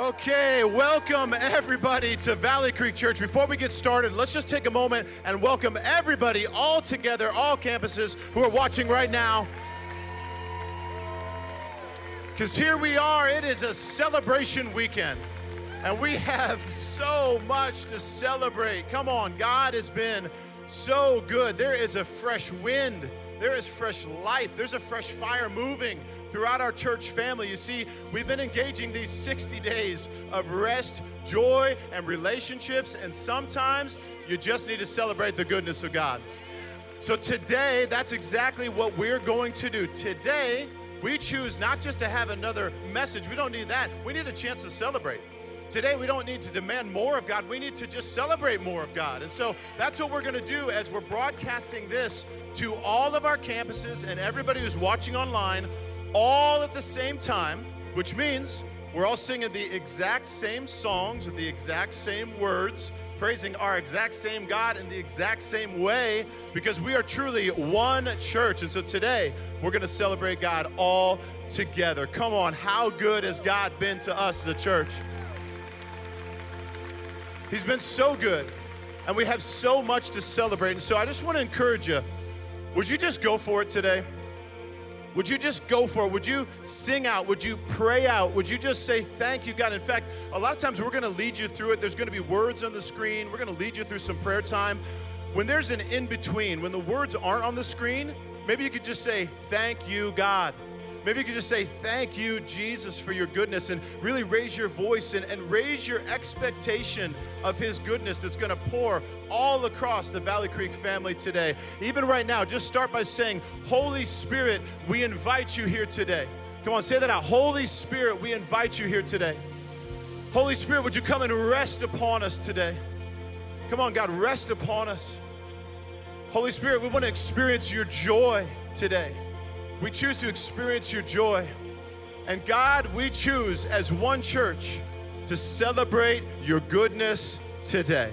Okay, welcome everybody to Valley Creek Church. Before we get started, let's just take a moment and welcome everybody all together, all campuses who are watching right now. Because here we are, it is a celebration weekend. And we have so much to celebrate. Come on, God has been so good. There is a fresh wind, there is fresh life, there's a fresh fire moving throughout our church family. You see, we've been engaging these 60 days of rest, joy, and relationships, and sometimes you just need to celebrate the goodness of God. So today, that's exactly what we're going to do. Today, we choose not just to have another message, we don't need that. We need a chance to celebrate. Today, we don't need to demand more of God. We need to just celebrate more of God. And so that's what we're going to do as we're broadcasting this to all of our campuses and everybody who's watching online all at the same time, which means we're all singing the exact same songs with the exact same words, praising our exact same God in the exact same way, because we are truly one church. And so today, we're going to celebrate God all together. Come on, how good has God been to us as a church? He's been so good, and we have so much to celebrate. And so I just want to encourage you would you just go for it today? Would you just go for it? Would you sing out? Would you pray out? Would you just say, Thank you, God? In fact, a lot of times we're going to lead you through it. There's going to be words on the screen. We're going to lead you through some prayer time. When there's an in between, when the words aren't on the screen, maybe you could just say, Thank you, God. Maybe you could just say, Thank you, Jesus, for your goodness, and really raise your voice and, and raise your expectation of His goodness that's going to pour all across the Valley Creek family today. Even right now, just start by saying, Holy Spirit, we invite you here today. Come on, say that out. Holy Spirit, we invite you here today. Holy Spirit, would you come and rest upon us today? Come on, God, rest upon us. Holy Spirit, we want to experience your joy today. We choose to experience your joy. And God, we choose as one church to celebrate your goodness today.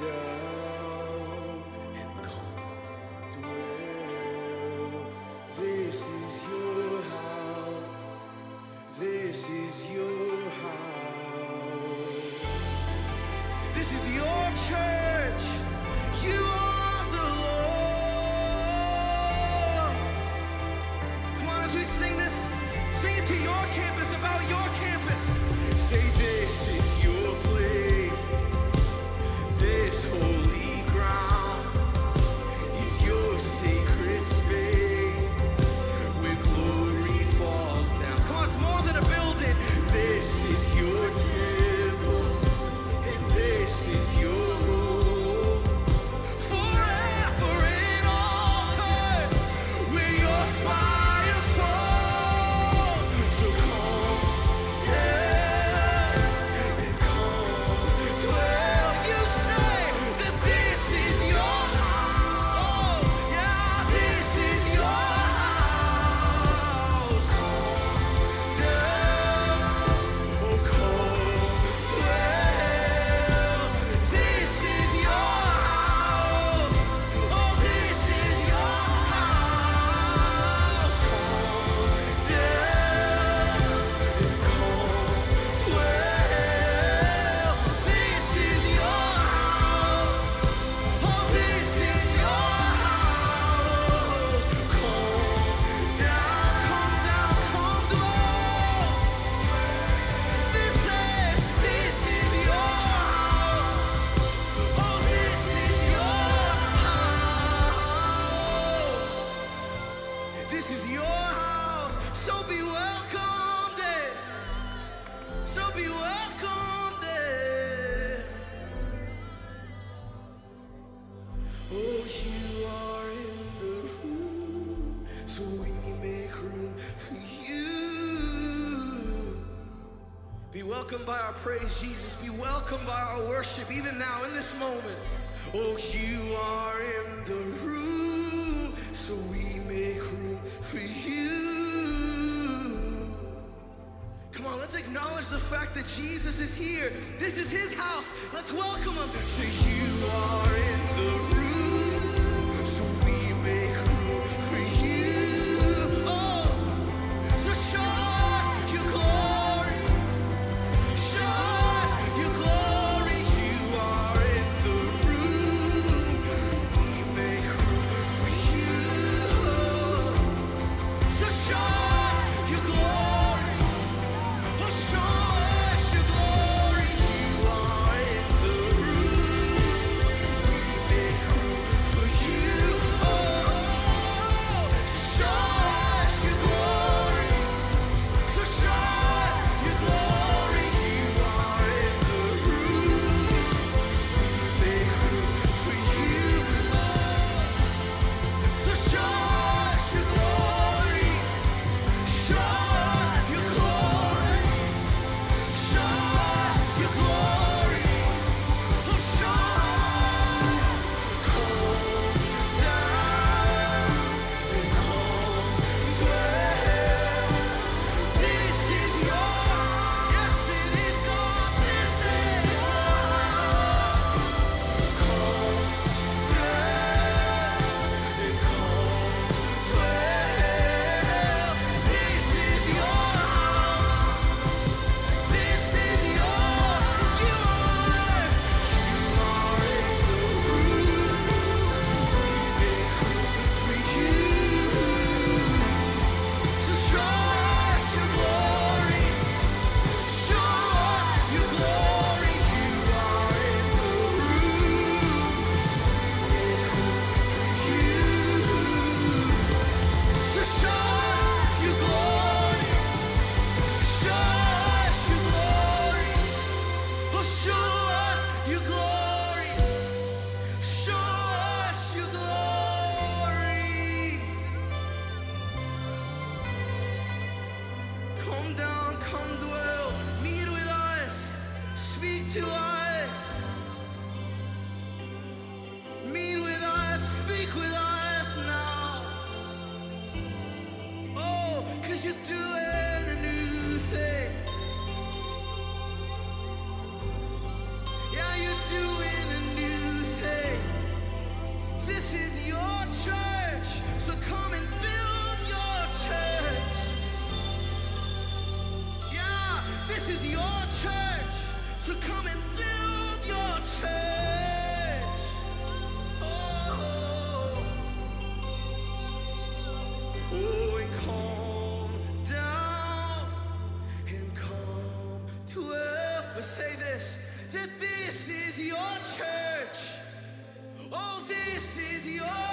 Yeah. This is your house, so be welcomed in. So be welcomed in. Oh, you are in the room, so we make room for you. Be welcomed by our praise, Jesus. Be welcomed by our worship, even now in this moment. Oh, you are in the room, so we for you. Come on, let's acknowledge the fact that Jesus is here. This is his house. Let's welcome him. So you are in the room. This is your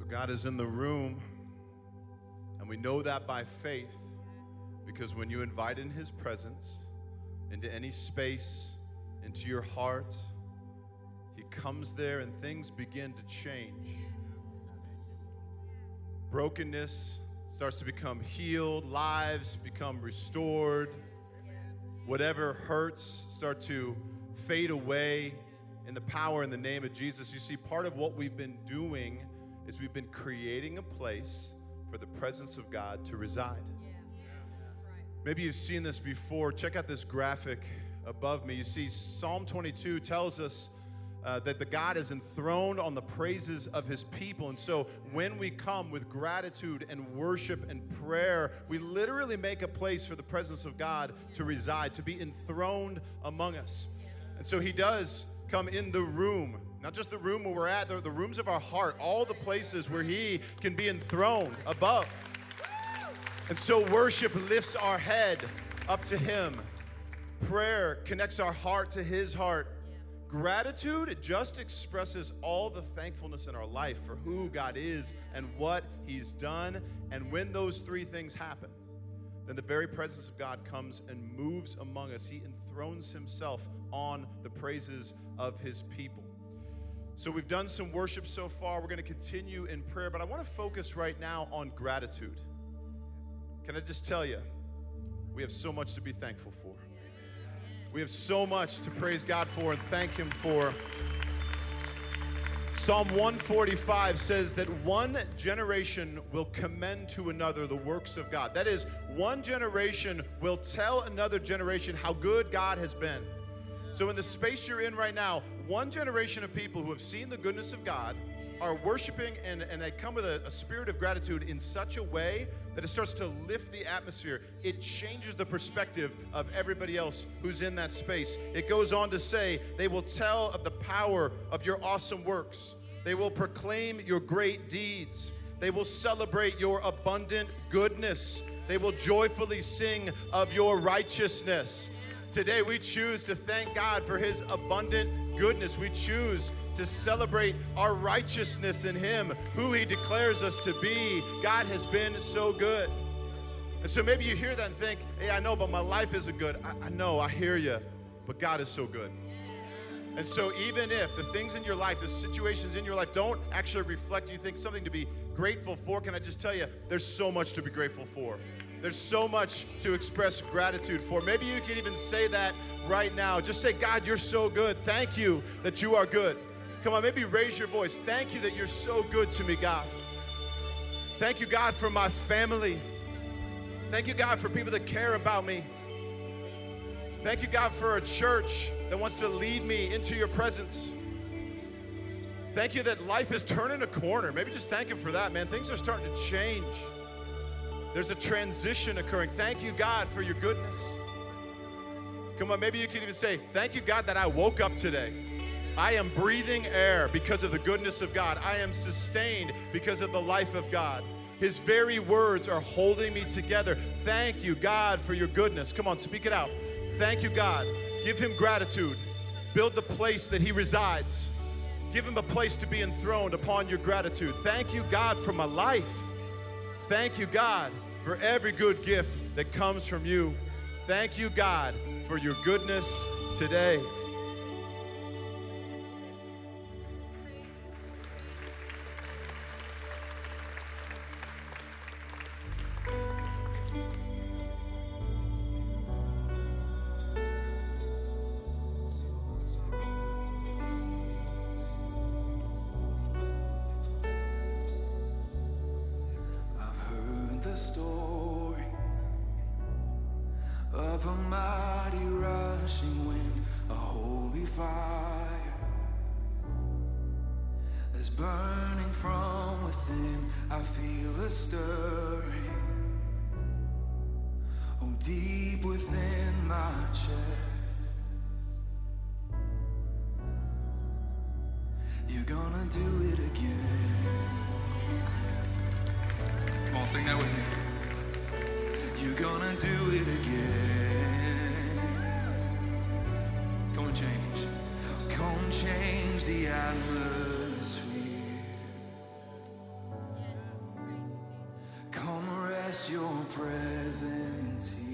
So God is in the room, and we know that by faith because when you invite in His presence into any space, into your heart, He comes there and things begin to change. Brokenness starts to become healed, lives become restored, whatever hurts start to fade away in the power and the name of Jesus. You see, part of what we've been doing is we've been creating a place for the presence of God to reside. Maybe you've seen this before. Check out this graphic above me. You see, Psalm 22 tells us uh, that the God is enthroned on the praises of his people. And so when we come with gratitude and worship and prayer, we literally make a place for the presence of God to reside, to be enthroned among us. And so he does come in the room, not just the room where we're at, the, the rooms of our heart, all the places where he can be enthroned above. And so worship lifts our head up to him. Prayer connects our heart to his heart. Gratitude, it just expresses all the thankfulness in our life for who God is and what he's done. And when those three things happen, then the very presence of God comes and moves among us. He enthrones himself on the praises of his people. So we've done some worship so far. We're going to continue in prayer, but I want to focus right now on gratitude. Can I just tell you, we have so much to be thankful for. We have so much to praise God for and thank Him for. Psalm 145 says that one generation will commend to another the works of God. That is, one generation will tell another generation how good God has been. So, in the space you're in right now, one generation of people who have seen the goodness of God are worshiping and, and they come with a, a spirit of gratitude in such a way that it starts to lift the atmosphere. It changes the perspective of everybody else who's in that space. It goes on to say, they will tell of the power of your awesome works, they will proclaim your great deeds, they will celebrate your abundant goodness, they will joyfully sing of your righteousness. Today, we choose to thank God for His abundant goodness. We choose to celebrate our righteousness in Him, who He declares us to be. God has been so good. And so maybe you hear that and think, hey, I know, but my life isn't good. I, I know, I hear you, but God is so good. And so even if the things in your life, the situations in your life don't actually reflect you think something to be grateful for, can I just tell you, there's so much to be grateful for. There's so much to express gratitude for. Maybe you can even say that right now. Just say, God, you're so good. Thank you that you are good. Come on, maybe raise your voice. Thank you that you're so good to me, God. Thank you, God, for my family. Thank you, God, for people that care about me. Thank you, God, for a church that wants to lead me into your presence. Thank you that life is turning a corner. Maybe just thank Him for that, man. Things are starting to change. There's a transition occurring. Thank you, God, for your goodness. Come on, maybe you can even say, Thank you, God, that I woke up today. I am breathing air because of the goodness of God. I am sustained because of the life of God. His very words are holding me together. Thank you, God, for your goodness. Come on, speak it out. Thank you, God. Give him gratitude. Build the place that he resides. Give him a place to be enthroned upon your gratitude. Thank you, God, for my life. Thank you, God, for every good gift that comes from you. Thank you, God, for your goodness today. The story of a mighty rushing wind, a holy fire that's burning from within. I feel a stirring, oh, deep within my chest. You're gonna do it again. Come on, sing that with me. You're gonna do it again. Come and change. Come change the atmosphere. Come rest your presence here.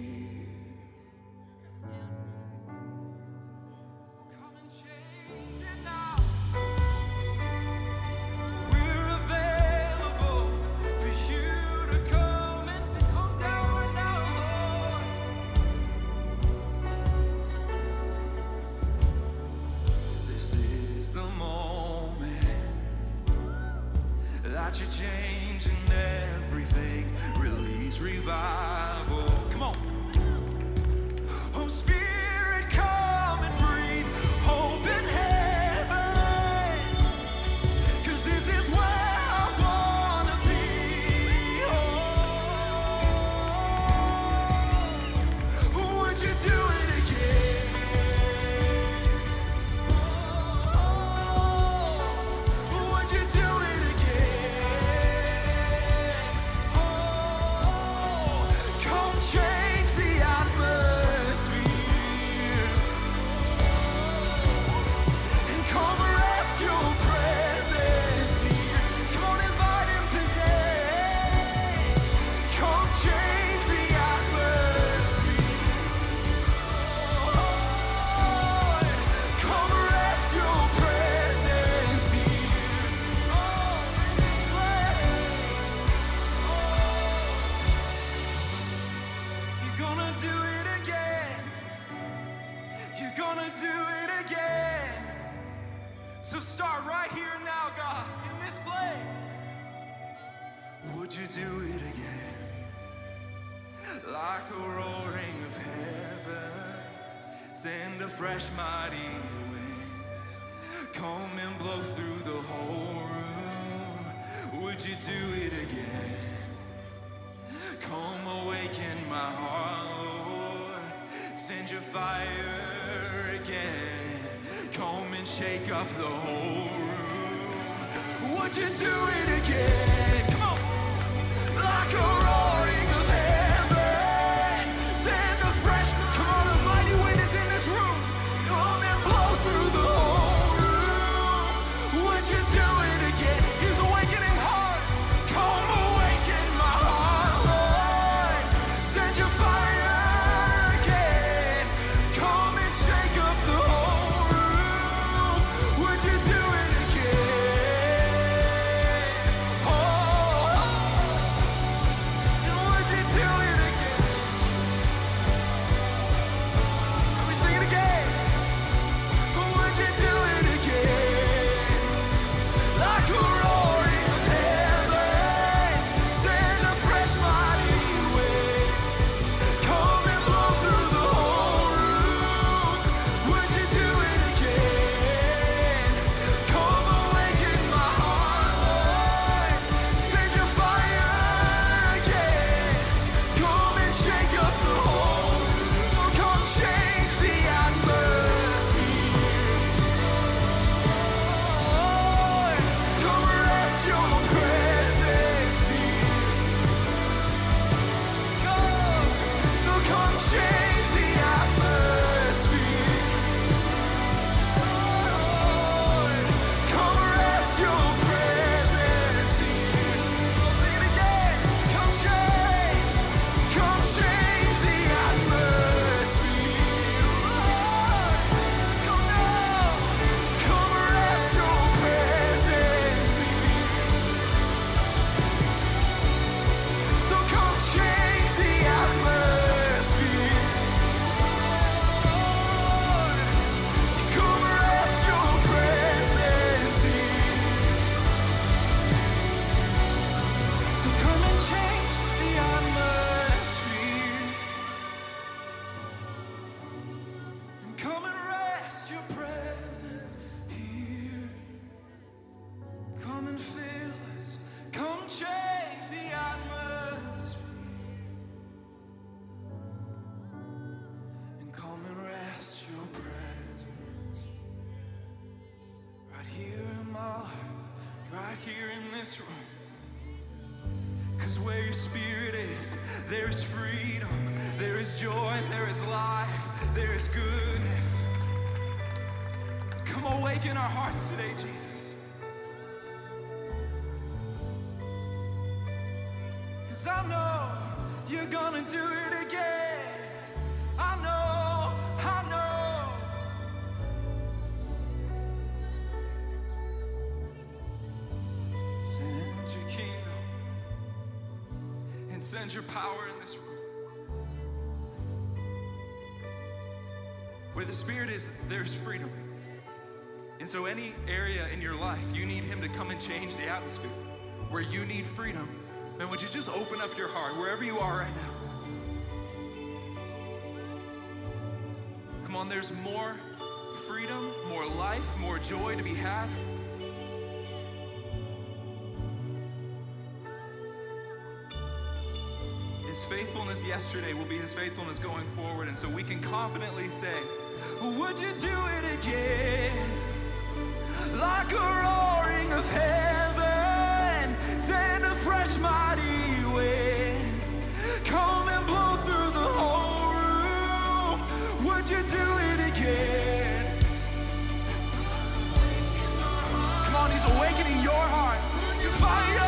Hearts today, Jesus. Cause I know you're gonna do it again. I know, I know. Send your kingdom and send your power in this room. Where the Spirit is, there's freedom. And so, any area in your life you need Him to come and change the atmosphere, where you need freedom, then would you just open up your heart wherever you are right now? Come on, there's more freedom, more life, more joy to be had. His faithfulness yesterday will be His faithfulness going forward. And so we can confidently say, Would you do it again? Like a roaring of heaven, send a fresh mighty wind. Come and blow through the whole room. Would you do it again? Come on, He's awakening your heart. Fire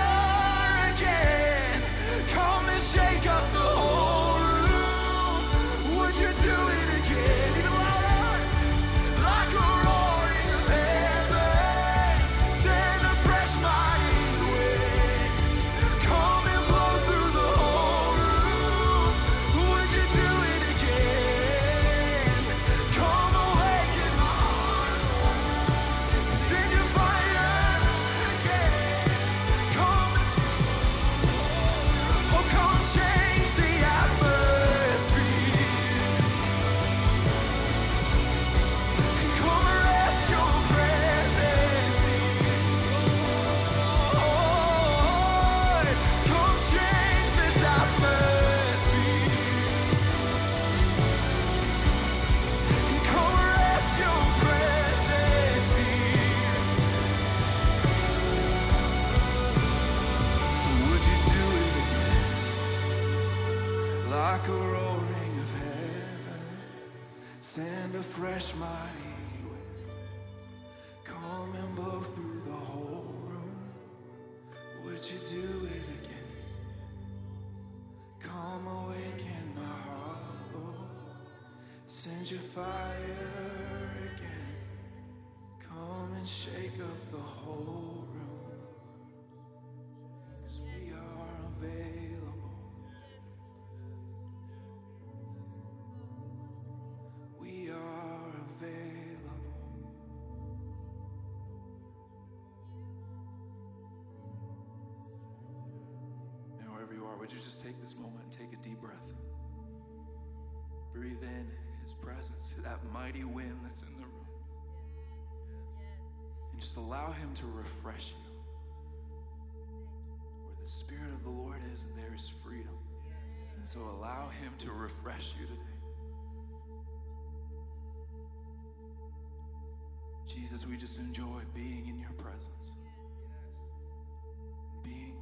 come fresh mighty wind. Come and blow through the whole room. Would you do it again? Come awaken my heart, Lord. Send your fire again. Come and shake up the whole room. Cause we are available. Deep breath? Breathe in His presence, that mighty wind that's in the room. And just allow Him to refresh you. Where the Spirit of the Lord is, there is freedom. And so allow Him to refresh you today. Jesus, we just enjoy being in your presence, being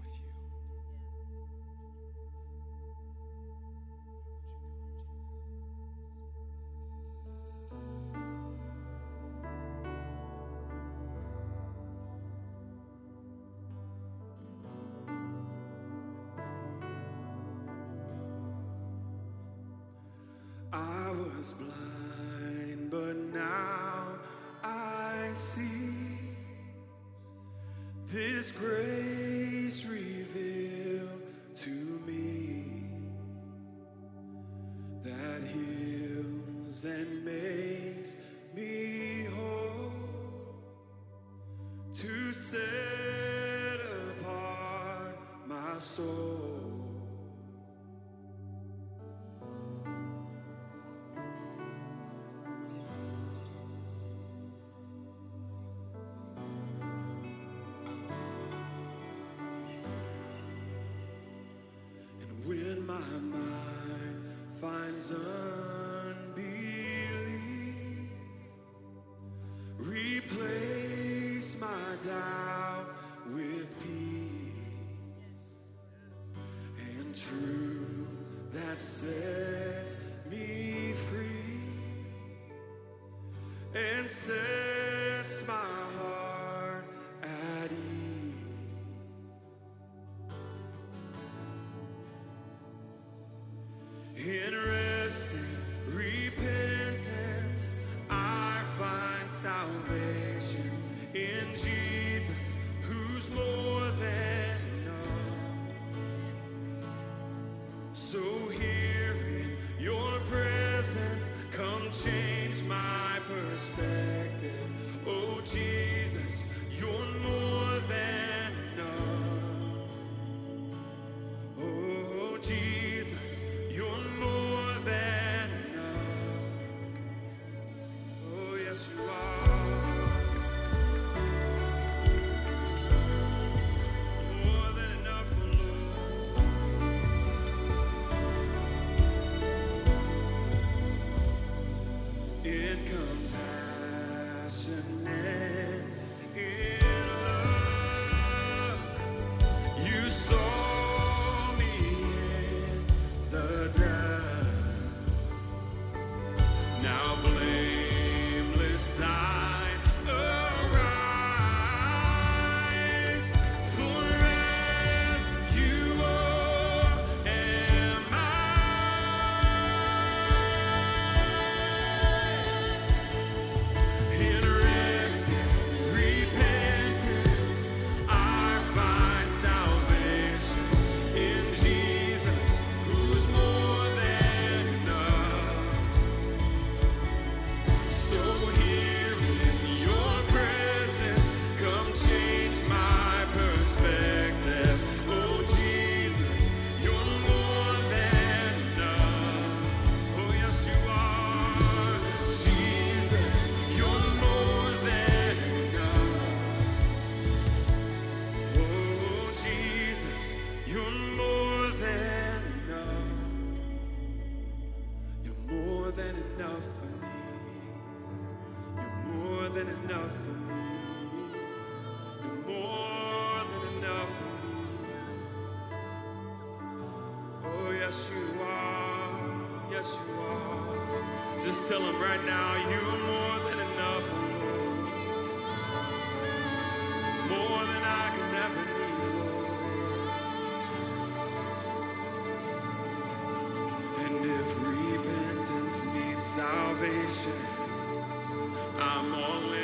I was blind, but now I see this grace revealed to me that heals and makes me whole to set apart my soul. man's unbelief. Replace my doubt with peace and truth that sets me free and sets my heart at ease. In Jesus. Just tell him right now, you're more than enough. More than I can ever need, Lord. And if repentance means salvation, I'm only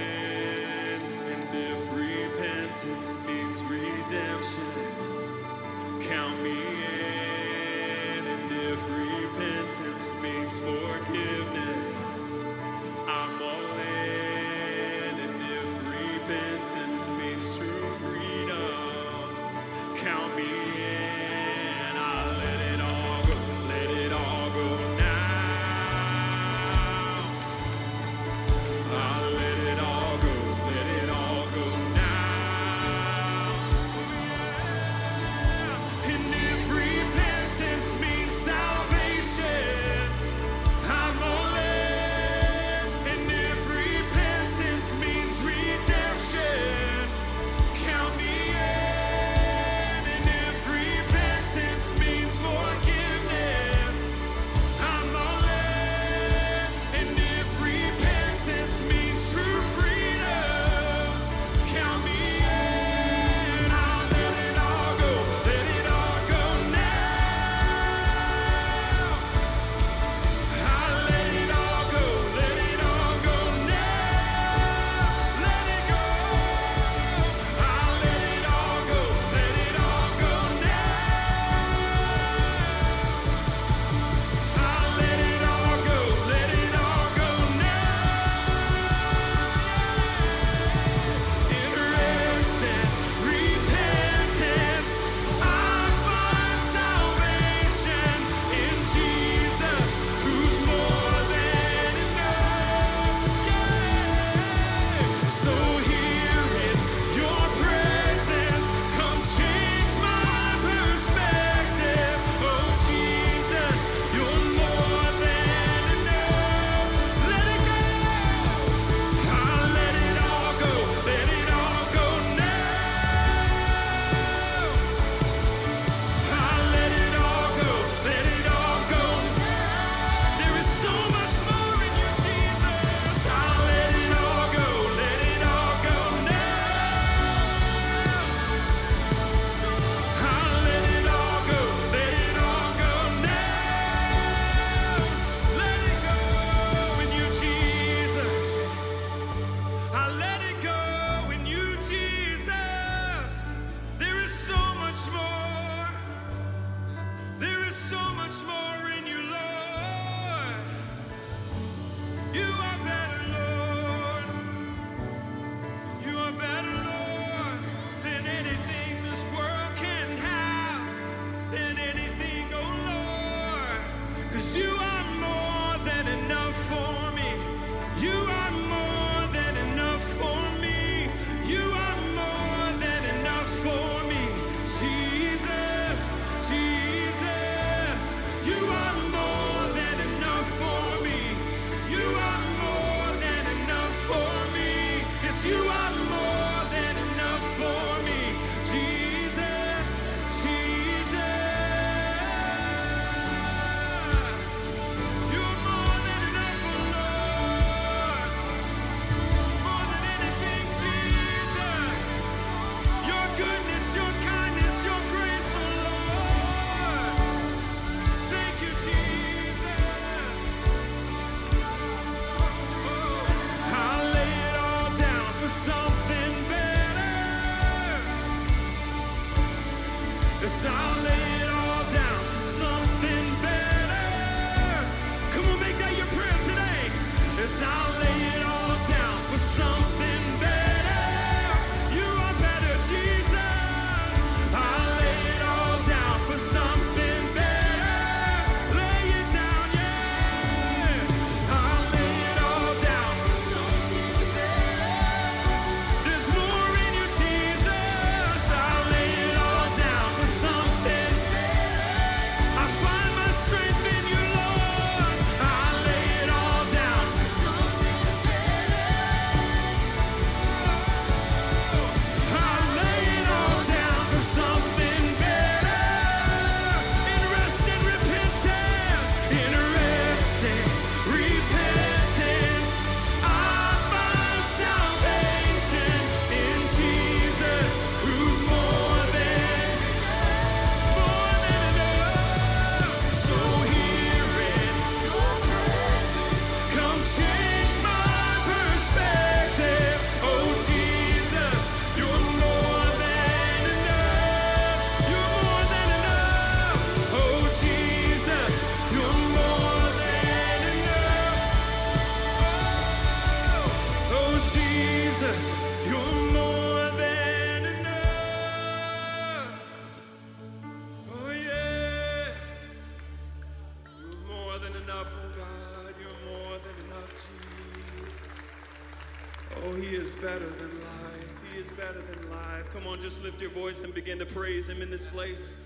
just lift your voice and begin to praise him in this place?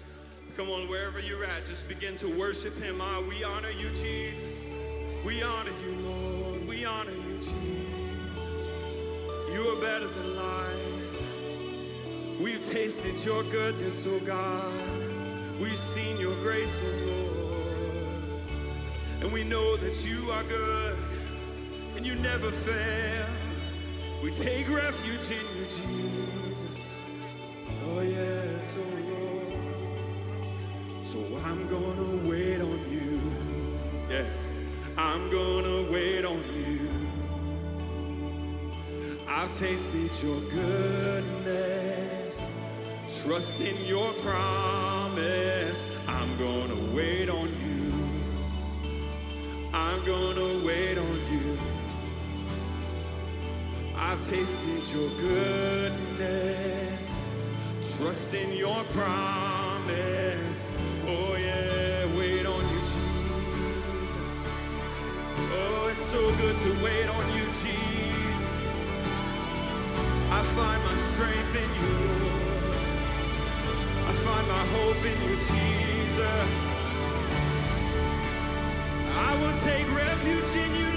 Come on, wherever you're at, just begin to worship him. Ah, we honor you, Jesus. We honor you, Lord. We honor you, Jesus. You are better than life. We've tasted your goodness, oh God. We've seen your grace, oh Lord. And we know that you are good and you never fail. We take refuge in you, Jesus. Oh, yes, oh Lord. So I'm gonna wait on you. Yeah, I'm gonna wait on you. I've tasted your goodness, trust in your promise. I'm gonna wait on you. I'm gonna wait on you. I've tasted your goodness Trust in your promise. Oh, yeah, wait on you, Jesus. Oh, it's so good to wait on you, Jesus. I find my strength in you, Lord. I find my hope in you, Jesus. I will take refuge in you,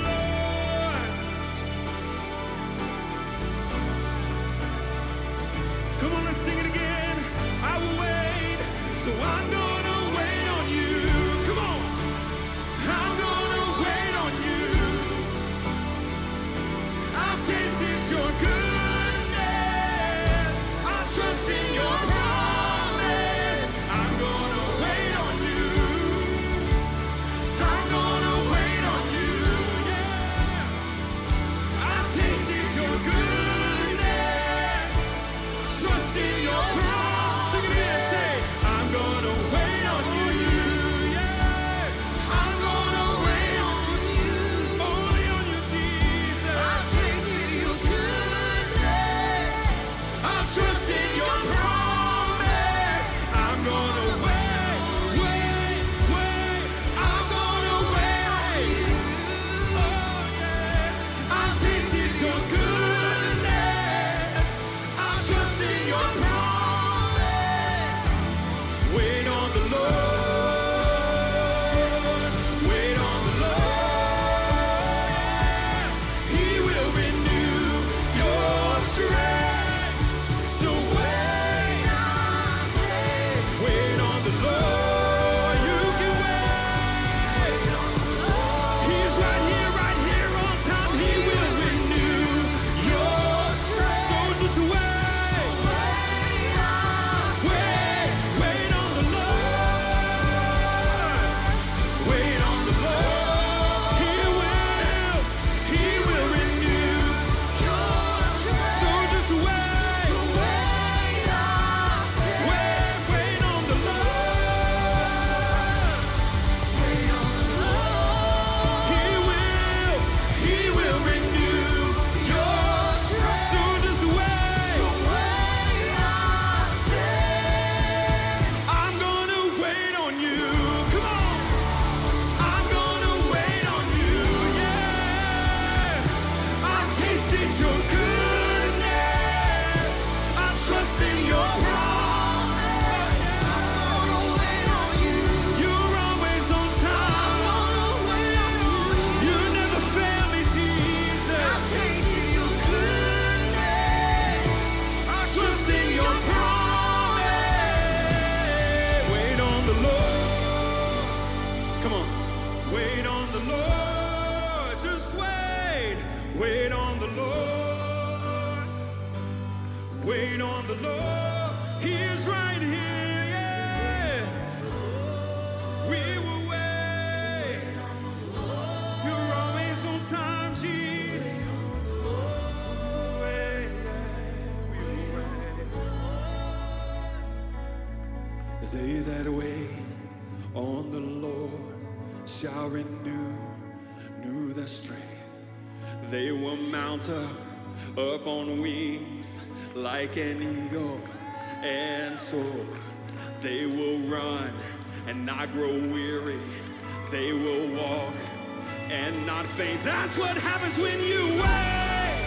faint. That's what happens when you wait.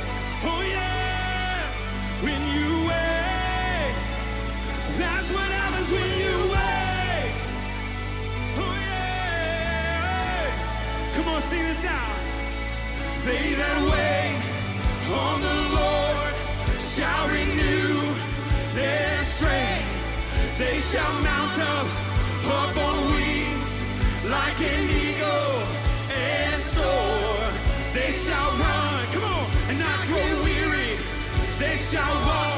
Oh yeah, when you wait. That's what happens when you wait. Oh yeah. Come on, sing this out. They that wait on the Lord shall renew their strength. They shall mount up, up on wings like an eagle They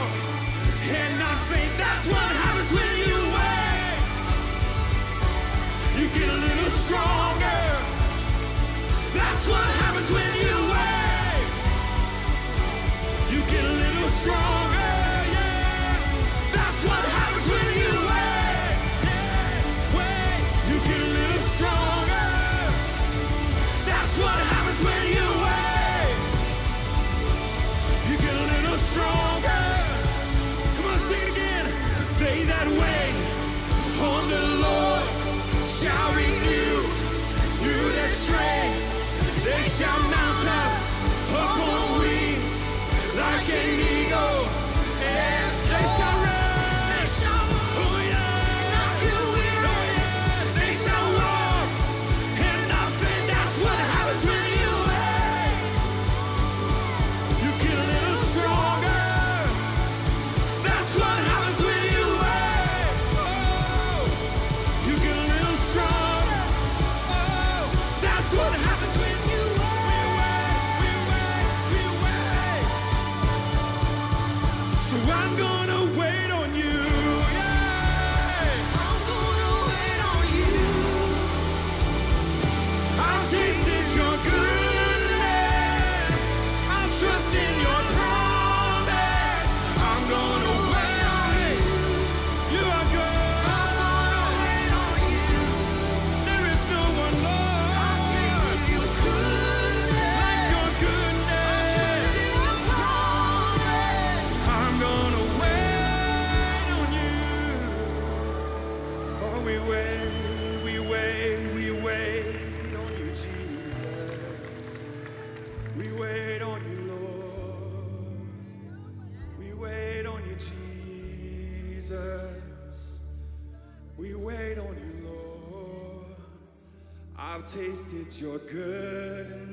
tasted your goodness.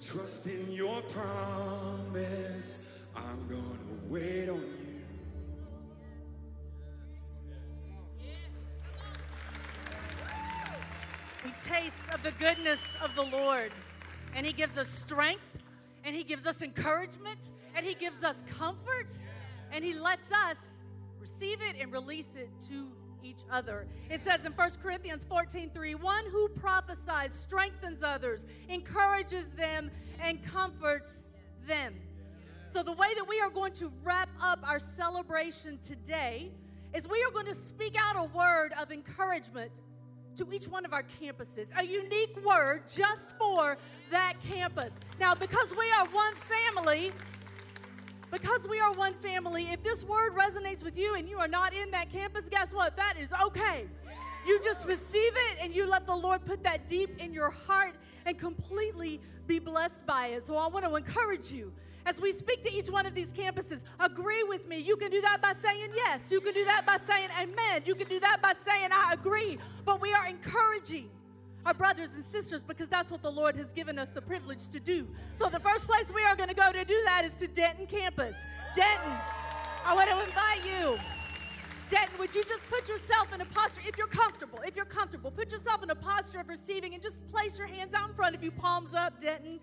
Trust in your promise. I'm gonna wait on you. We taste of the goodness of the Lord, and He gives us strength, and He gives us encouragement, and He gives us comfort, and He lets us receive it and release it to each other. It says in 1 Corinthians 14 3, one who prophesies strengthens others, encourages them, and comforts them. So, the way that we are going to wrap up our celebration today is we are going to speak out a word of encouragement to each one of our campuses, a unique word just for that campus. Now, because we are one family, because we are one family, if this word resonates with you and you are not in that campus, guess what? That is okay. You just receive it and you let the Lord put that deep in your heart and completely be blessed by it. So I want to encourage you as we speak to each one of these campuses, agree with me. You can do that by saying yes. You can do that by saying amen. You can do that by saying I agree. But we are encouraging our brothers and sisters because that's what the Lord has given us the privilege to do. So the first place we are going to go to do that is to Denton campus. Denton, I want to invite you. Denton, would you just put yourself in a posture, if you're comfortable, if you're comfortable, put yourself in a posture of receiving and just place your hands out in front of you, palms up, Denton.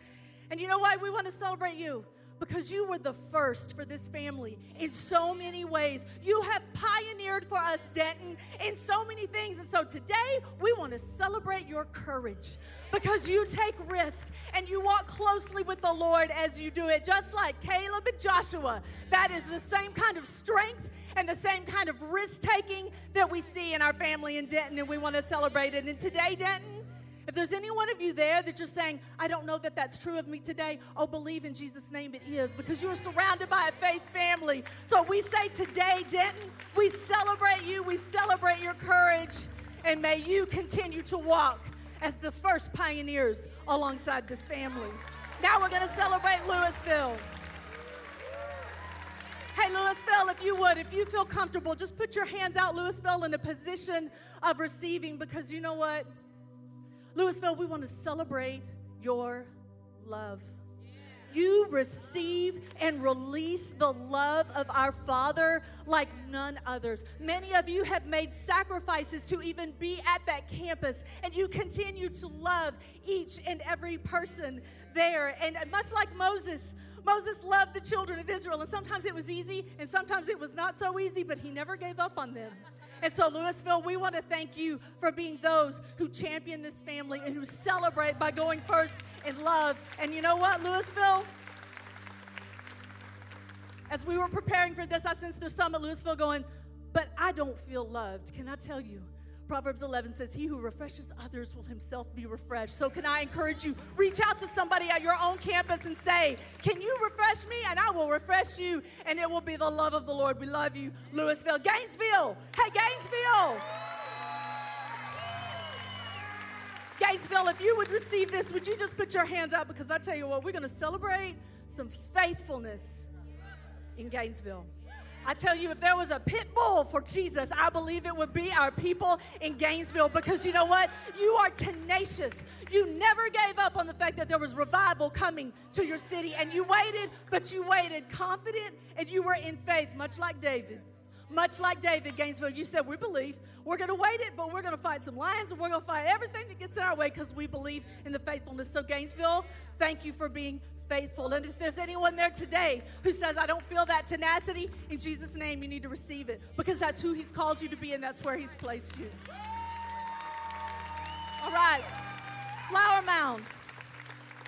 And you know why we want to celebrate you? Because you were the first for this family in so many ways. You have pioneered for us, Denton, in so many things. And so today, we want to celebrate your courage because you take risk and you walk closely with the Lord as you do it, just like Caleb and Joshua. That is the same kind of strength and the same kind of risk taking that we see in our family in Denton, and we want to celebrate it. And today, Denton, if there's any one of you there that you're saying, I don't know that that's true of me today, oh, believe in Jesus' name it is because you are surrounded by a faith family. So we say today, Denton, we celebrate you, we celebrate your courage, and may you continue to walk as the first pioneers alongside this family. Now we're going to celebrate Lewisville. Hey, Lewisville, if you would, if you feel comfortable, just put your hands out, Lewisville, in a position of receiving because you know what? Lewisville, we want to celebrate your love. You receive and release the love of our Father like none others. Many of you have made sacrifices to even be at that campus, and you continue to love each and every person there. And much like Moses, Moses loved the children of Israel, and sometimes it was easy, and sometimes it was not so easy, but he never gave up on them. And so, Lewisville, we want to thank you for being those who champion this family and who celebrate by going first in love. And you know what, Lewisville? As we were preparing for this, I sensed there's some at Lewisville going, but I don't feel loved. Can I tell you? Proverbs 11 says, He who refreshes others will himself be refreshed. So, can I encourage you? Reach out to somebody at your own campus and say, Can you refresh me? And I will refresh you, and it will be the love of the Lord. We love you, Lewisville. Gainesville. Hey, Gainesville. Gainesville, if you would receive this, would you just put your hands out? Because I tell you what, we're going to celebrate some faithfulness in Gainesville. I tell you, if there was a pit bull for Jesus, I believe it would be our people in Gainesville because you know what? You are tenacious. You never gave up on the fact that there was revival coming to your city, and you waited, but you waited confident and you were in faith, much like David. Much like David, Gainesville, you said, We believe. We're going to wait it, but we're going to fight some lions and we're going to fight everything that gets in our way because we believe in the faithfulness. So, Gainesville, thank you for being faithful. And if there's anyone there today who says, I don't feel that tenacity, in Jesus' name, you need to receive it because that's who He's called you to be and that's where He's placed you. All right, Flower Mound.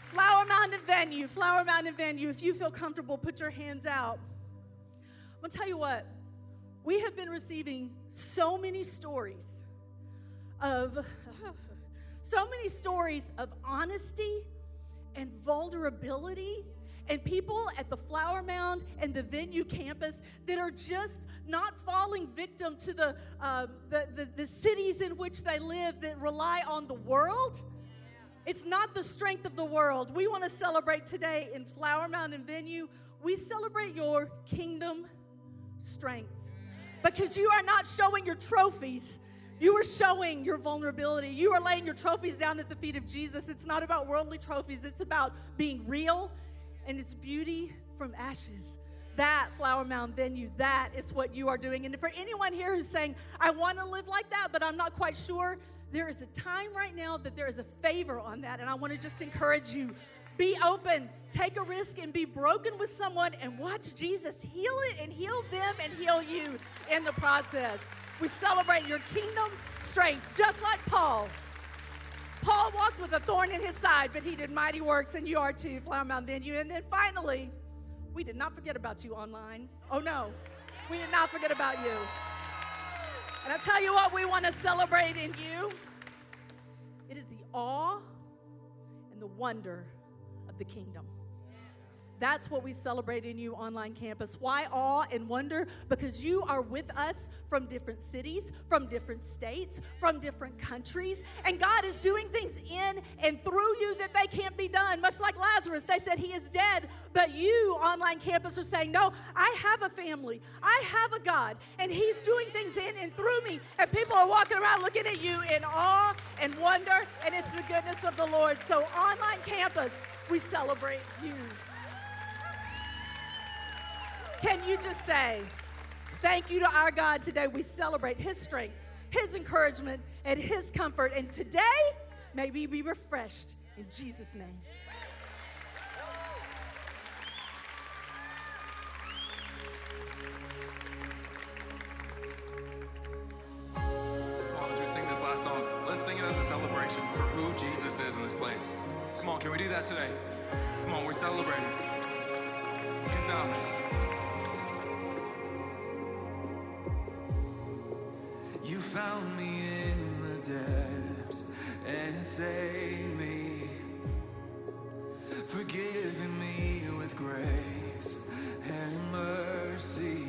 Flower Mound and venue, Flower Mound and venue. If you feel comfortable, put your hands out. I'm gonna tell you what, we have been receiving so many stories of, so many stories of honesty and vulnerability and people at the flower mound and the venue campus that are just not falling victim to the, uh, the, the, the cities in which they live that rely on the world. It's not the strength of the world. We want to celebrate today in Flower Mound and Venue. We celebrate your kingdom strength because you are not showing your trophies. You are showing your vulnerability. You are laying your trophies down at the feet of Jesus. It's not about worldly trophies, it's about being real and it's beauty from ashes. That Flower Mound venue, that is what you are doing. And for anyone here who's saying, I want to live like that, but I'm not quite sure, there is a time right now that there is a favor on that. And I want to just encourage you be open, take a risk, and be broken with someone and watch Jesus heal it and heal them and heal you in the process. We celebrate your kingdom strength, just like Paul. Paul walked with a thorn in his side, but he did mighty works, and you are too, Flower Mound you, And then finally, we did not forget about you online. Oh no, we did not forget about you. And I tell you what, we want to celebrate in you. It is the awe and the wonder the kingdom. That's what we celebrate in you online campus. Why awe and wonder? Because you are with us from different cities, from different states, from different countries, and God is doing things in and through you that they can't be done. Much like Lazarus, they said he is dead, but you online campus are saying, "No, I have a family. I have a God, and he's doing things in and through me." And people are walking around looking at you in awe and wonder, and it's the goodness of the Lord. So online campus, we celebrate you. Can you just say, Thank you to our God today? We celebrate His strength, His encouragement, and His comfort. And today, may we be refreshed in Jesus' name. So come on, as we sing this last song, let's sing it as a celebration for who Jesus is in this place. Come on, can we do that today? Come on, we're celebrating. You found us. Found me in the depths and saved me, forgiving me with grace and mercy.